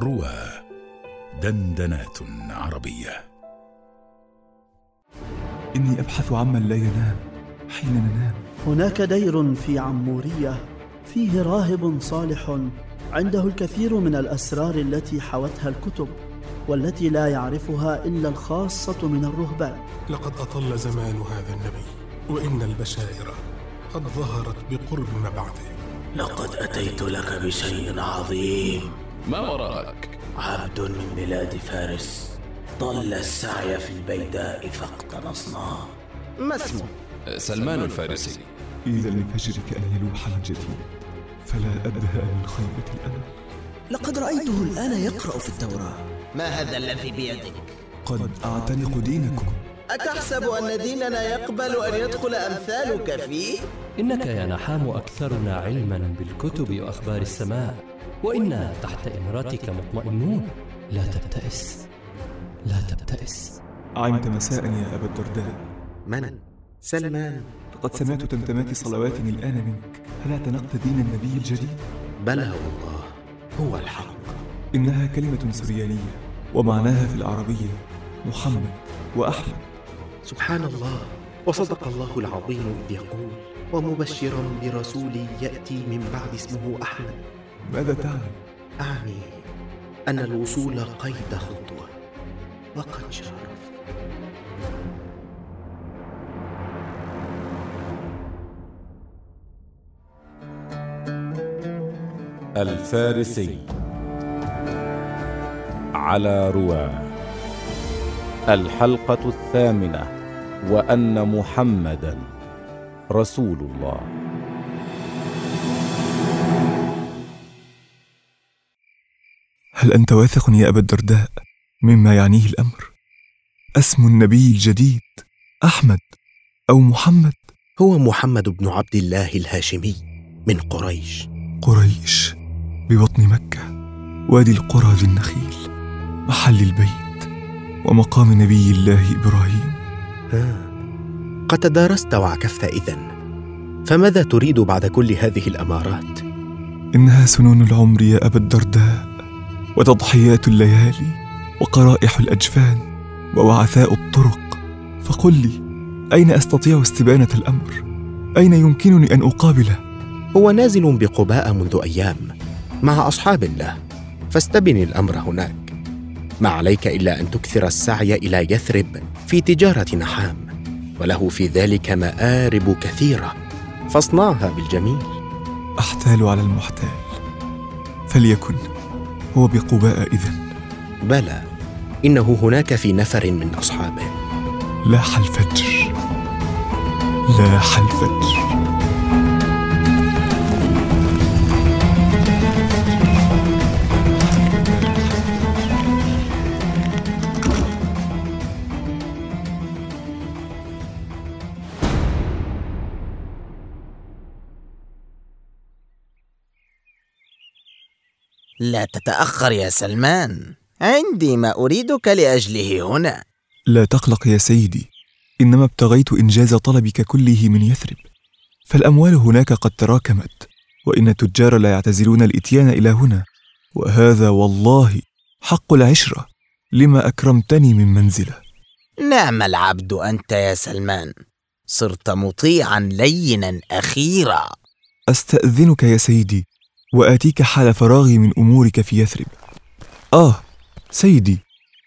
روى دندنات عربية. إني أبحث عمن لا ينام حين ننام. هناك دير في عمورية فيه راهب صالح عنده الكثير من الأسرار التي حوتها الكتب والتي لا يعرفها إلا الخاصة من الرهبان. لقد أطل زمان هذا النبي وإن البشائر قد ظهرت بقرب مبعثه. لقد أتيت لك بشيء عظيم. ما وراءك؟ عبد من بلاد فارس طل السعي في البيداء فاقتنصناه ما اسمه؟ سلمان الفارسي إذا للفجر كأن يلوح من جديد فلا أبهى من خيبة الأمل لقد رأيته الآن يقرأ في التوراة ما هذا الذي بيدك؟ قد أعتنق دينكم أتحسب أن ديننا يقبل أن يدخل أمثالك فيه؟ إنك يا نحام أكثرنا علما بالكتب وأخبار السماء وإنا تحت إمرتك مطمئنون. لا تبتئس لا تبتئس. عمت مساء يا أبا الدرداء. من؟ سلمان لقد سمعت تمتمات صلوات الآن منك. هل اعتنقت دين النبي الجديد؟ بلى والله هو الحق. إنها كلمة سريانية ومعناها في العربية محمد وأحمد. سبحان الله. وصدق الله العظيم إذ يقول ومبشرا برسول يأتي من بعد اسمه أحمد. ماذا تعلم؟ أعني أن الوصول قيد خطوة. وقد شرف. الفارسي على رواه. الحلقة الثامنة. وأن محمدا رسول الله هل أنت واثق يا أبا الدرداء مما يعنيه الأمر؟ أسم النبي الجديد أحمد أو محمد هو محمد بن عبد الله الهاشمي من قريش قريش ببطن مكة وادي القرى ذي النخيل محل البيت ومقام نبي الله إبراهيم آه. قد تدارست وعكفت إذن فماذا تريد بعد كل هذه الأمارات؟ إنها سنون العمر يا أبا الدرداء وتضحيات الليالي وقرائح الأجفان ووعثاء الطرق فقل لي أين أستطيع استبانة الأمر؟ أين يمكنني أن أقابله؟ هو نازل بقباء منذ أيام مع أصحاب الله فاستبن الأمر هناك ما عليك إلا أن تكثر السعي إلى يثرب في تجارة نحام وله في ذلك مآرب كثيرة. فاصنعها بالجميل. أحتال على المحتال. فليكن هو بقباء إذن. بلى إنه هناك في نفر من أصحابه. لاح الفجر. لاح الفجر. لا تتأخر يا سلمان. عندي ما أريدك لأجله هنا. لا تقلق يا سيدي. إنما ابتغيت إنجاز طلبك كله من يثرب. فالأموال هناك قد تراكمت وإن التجار لا يعتزلون الإتيان إلى هنا. وهذا والله حق العشرة. لما أكرمتني من منزلة. نعم العبد أنت يا سلمان. صرت مطيعا لينا أخيرا. أستأذنك يا سيدي. وآتيك حال فراغي من أمورك في يثرب. آه سيدي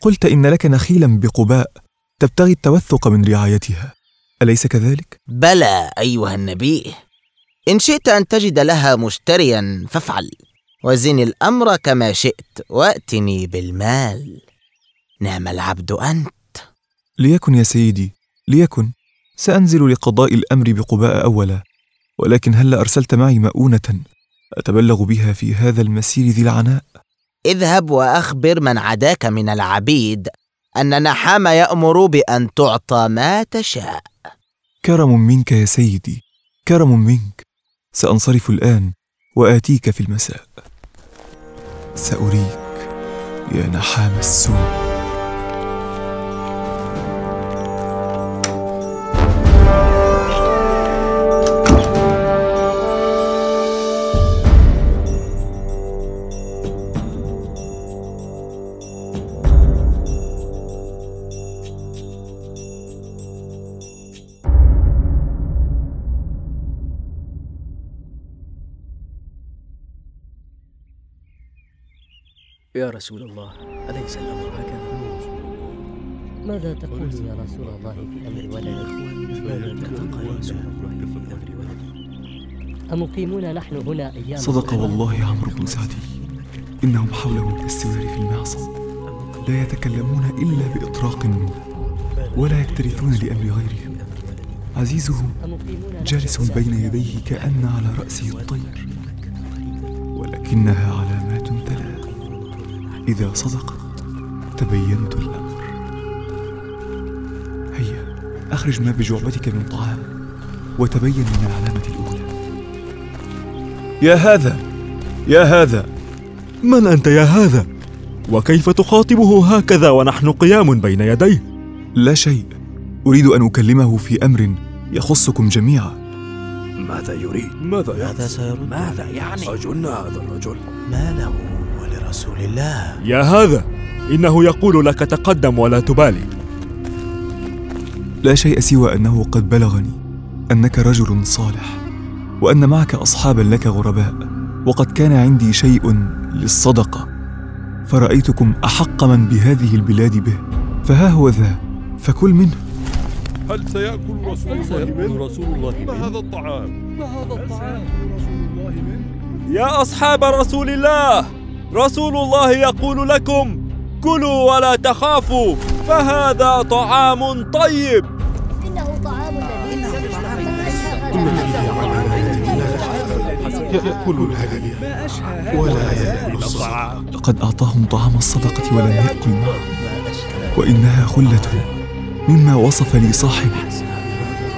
قلت إن لك نخيلا بقباء تبتغي التوثق من رعايتها. أليس كذلك؟ بلى أيها النبي. إن شئت أن تجد لها مشتريا فافعل. وزن الأمر كما شئت وأتني بالمال. نعم العبد أنت. ليكن يا سيدي ليكن. سأنزل لقضاء الأمر بقباء أولا. ولكن هل أرسلت معي مؤونة؟ أتبلغ بها في هذا المسير ذي العناء؟ اذهب وأخبر من عداك من العبيد أن نحام يأمر بأن تعطى ما تشاء. كرم منك يا سيدي كرم منك. سأنصرف الآن وآتيك في المساء. سأريك يا نحام السوء. يا رسول الله أليس الأمر هكذا؟ ماذا تقول يا رسول الله في أمر ولدك؟ أمقيمون نحن هنا أيام صدق والله عمرو بن سعدي. إنهم حوله كالسوار في المعصم. لا يتكلمون إلا بإطراق النور ولا يكترثون لأمر غيرهم عزيزهم جالس بين يديه كأن على رأسه الطير ولكنها علامات تلا إذا صدق تبينت الأمر هيا أخرج ما بجعبتك من طعام وتبين من العلامة الأولى يا هذا يا هذا من أنت يا هذا؟ وكيف تخاطبه هكذا ونحن قيام بين يديه؟ لا شيء أريد أن أكلمه في أمر يخصكم جميعا ماذا يريد؟ ماذا يعني؟ ماذا سيرد؟ ماذا يعني؟ أجن هذا الرجل ما له ولرسول الله؟ يا هذا إنه يقول لك تقدم ولا تبالي لا شيء سوى أنه قد بلغني أنك رجل صالح وأن معك أصحابا لك غرباء وقد كان عندي شيء للصدقة فرأيتكم أحق من بهذه البلاد به فها هو ذا فكل منه هل سيأكل رسول الله منه؟ رسول الله ما هذا الطعام؟ ما هذا الطعام؟ يا أصحاب رسول الله رسول الله يقول لكم كلوا ولا تخافوا فهذا طعام طيب. إنه طعام يأكل الهدي ولا يأكل الصدقة. لقد أعطاهم طعام الصدقة ولم يأكل معه. وإنها خلة مما وصف لي صاحبي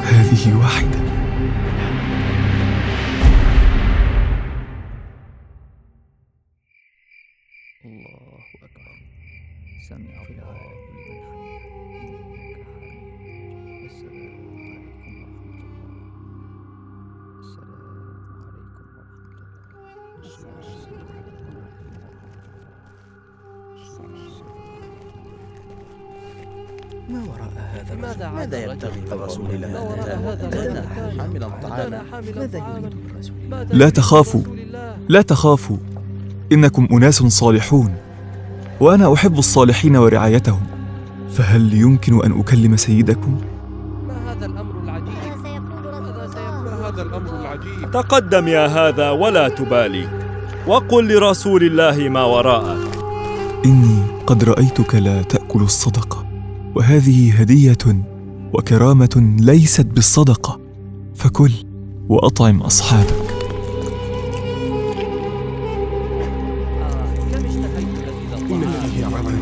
هذه واحدة. ما وراء هذا ماذا ماذا؟ يبتغي الله؟ ما وراء هذا؟ حاملا طعاما ماذا. يريد من رسول الله؟ ماذا لا تخافوا؟ لا تخافوا إنكم أناس صالحون وأنا أحب الصالحين ورعايتهم فهل يمكن أن أكلم سيدكم؟ هذا الأمر العجيب. تقدم يا هذا ولا تبالي. وقل لرسول الله ما وراءك إني قد رأيتك لا تأكل الصدقة وهذه هدية وكرامة ليست بالصدقة. فكل وأطعم أصحابك. إن فيه علامات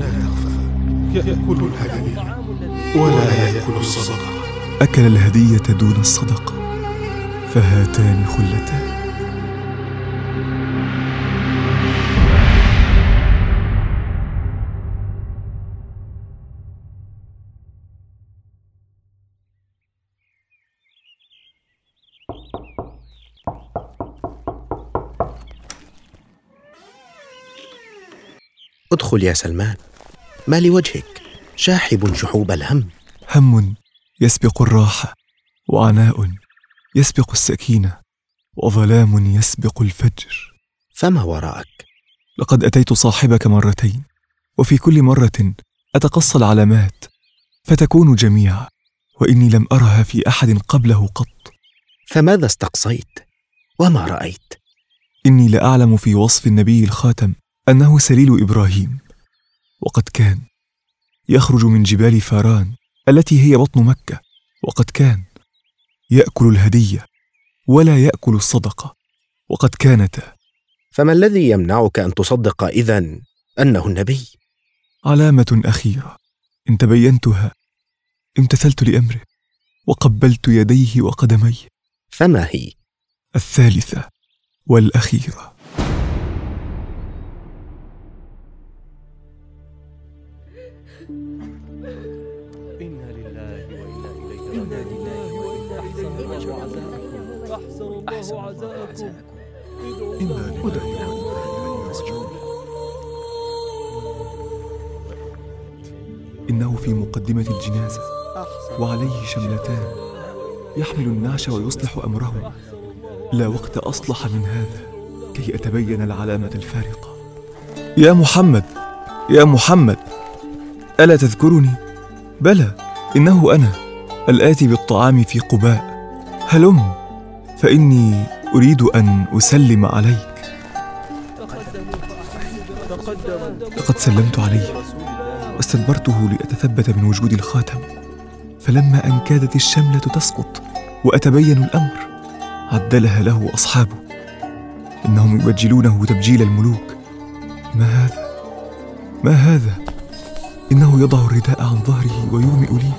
لا تخفى يأكل الهدي الطعام الذي ولا يأكل الصدقة أكل الهدية دون الصدقة. فهاتان خلتان. ادخل يا سلمان. ما لوجهك؟ شاحب شحوب الهم. هم يسبق الراحة وعناء. يسبق السكينة وظلام يسبق الفجر. فما وراءك؟ لقد أتيت صاحبك مرتين وفي كل مرة أتقصى العلامات فتكون جميعا وإني لم أرها في أحد قبله قط. فماذا استقصيت؟ وما رأيت؟ إني لأعلم في وصف النبي الخاتم أنه سليل إبراهيم وقد كان يخرج من جبال فاران التي هي بطن مكة وقد كان يأكل الهدية ولا يأكل الصدقة وقد كانتا فما الذي يمنعك أن تصدق إذن أنه النبي؟ علامة أخيرة إن تبينتها امتثلت لأمره وقبلت يديه وقدميه. فما هي؟ الثالثة والأخيرة. أحسن الله عزاءكم الله عزاءكم إنه في مقدمة الجنازة. وعليه شملتان. يحمل النعش ويصلح أمره. لا وقت أصلح من هذا كي أتبين العلامة الفارقة. يا محمد يا محمد ألا تذكرني؟ بلى إنه أنا الآتي بالطعام في قباء. هلم فإني أريد أن أسلم عليك. لقد سلمت عليه واستدبرته لأتثبت من وجود الخاتم. فلما أن كادت الشملة تسقط وأتبين الأمر عدلها له أصحابه. إنهم يبجلونه تبجيل الملوك. ما هذا؟ ما هذا؟ إنه يضع الرداء عن ظهره ويومئ لي.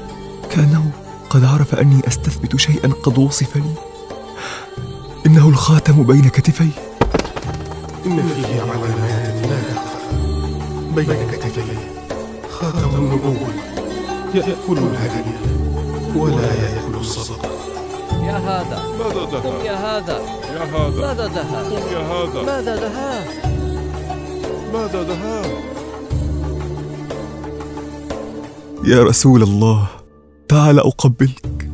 كأنه قد عرف أني أستثبت شيئا قد وصف لي. إنه الخاتم بين كتفي. إن فيه علامات لا تخفى. بين كتفيه خاتم النبوة. يأكل الهدي. ولا يأكل الصدقة يا هذا. ماذا قم دها يا هذا. يا هذا. ماذا دها قم يا هذا. ماذا دها ماذا دها يا رسول الله تعال أقبلك.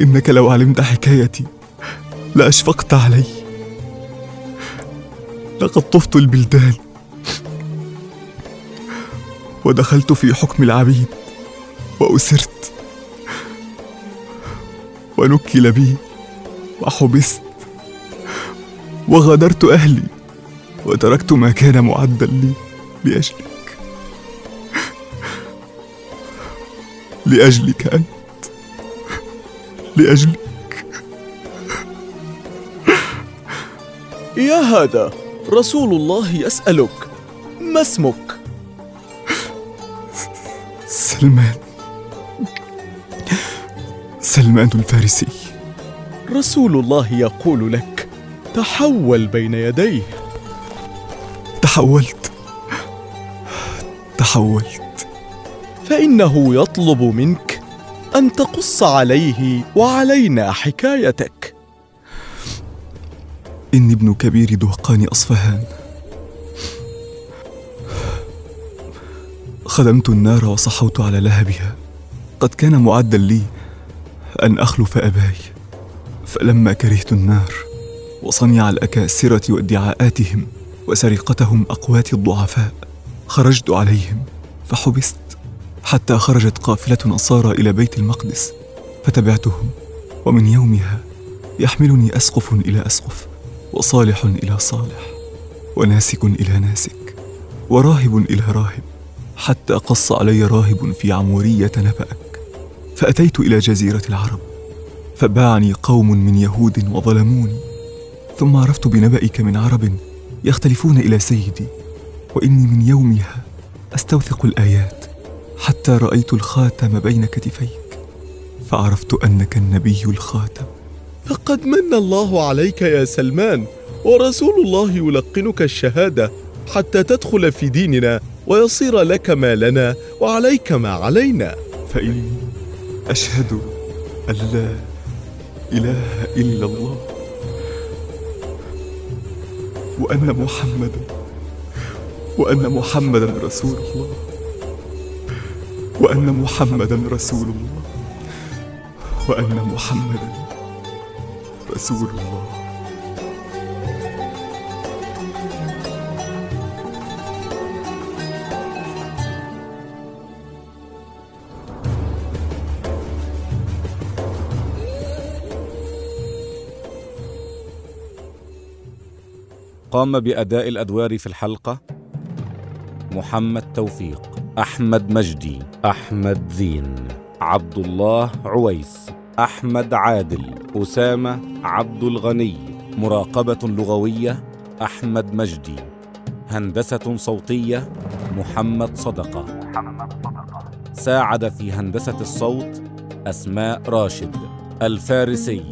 إنك لو علمت حكايتي لاشفقت علي. لقد طفت البلدان. ودخلت في حكم العبيد. وأسرت. ونكل بي. وحبست. وغادرت أهلي. وتركت ما كان معدا لي لاجلك لأجلك أنت. لأجلك. يا هذا رسول الله يسألك ما اسمك؟ سلمان. سلمان الفارسي. رسول الله يقول لك تحول بين يديه. تحولت. تحولت. فإنه يطلب منك أن تقص عليه وعلينا حكايتك. إني ابن كبير دهقان أصفهان. خدمت النار وصحوت على لهبها. قد كان معدا لي أن أخلف أباي فلما كرهت النار وصنيع الأكاسرة وادعاءاتهم وسرقتهم أقوات الضعفاء خرجت عليهم فحبست. حتى خرجت قافلة نصارى إلى بيت المقدس فتبعتهم ومن يومها يحملني أسقف إلى أسقف وصالح إلى صالح وناسك إلى ناسك وراهب إلى راهب حتى قص علي راهب في عمورية نبأك فأتيت إلى جزيرة العرب فباعني قوم من يهود وظلموني ثم عرفت بنبأك من عرب يختلفون إلى سيدي وإني من يومها أستوثق الآيات. حتى رأيت الخاتم بين كتفيك فعرفت أنك النبي الخاتم. لقد من الله عليك يا سلمان ورسول الله يلقنك الشهادة حتى تدخل في ديننا ويصير لك ما لنا وعليك ما علينا. فإني أشهد أن لا إله إلا الله وأن محمدا وأن محمدا رسول الله. وأن محمدا رسول الله. وأن محمدا رسول الله. قام بأداء الأدوار في الحلقة محمد توفيق. أحمد مجدي أحمد زين عبد الله عويس أحمد عادل أسامة عبد الغني مراقبة لغوية أحمد مجدي هندسة صوتية محمد صدقة. ساعد في هندسة الصوت أسماء راشد. الفارسي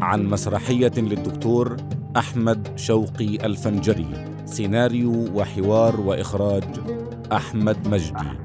عن مسرحية للدكتور أحمد شوقي الفنجري. سيناريو وحوار وإخراج أحمد مجدي.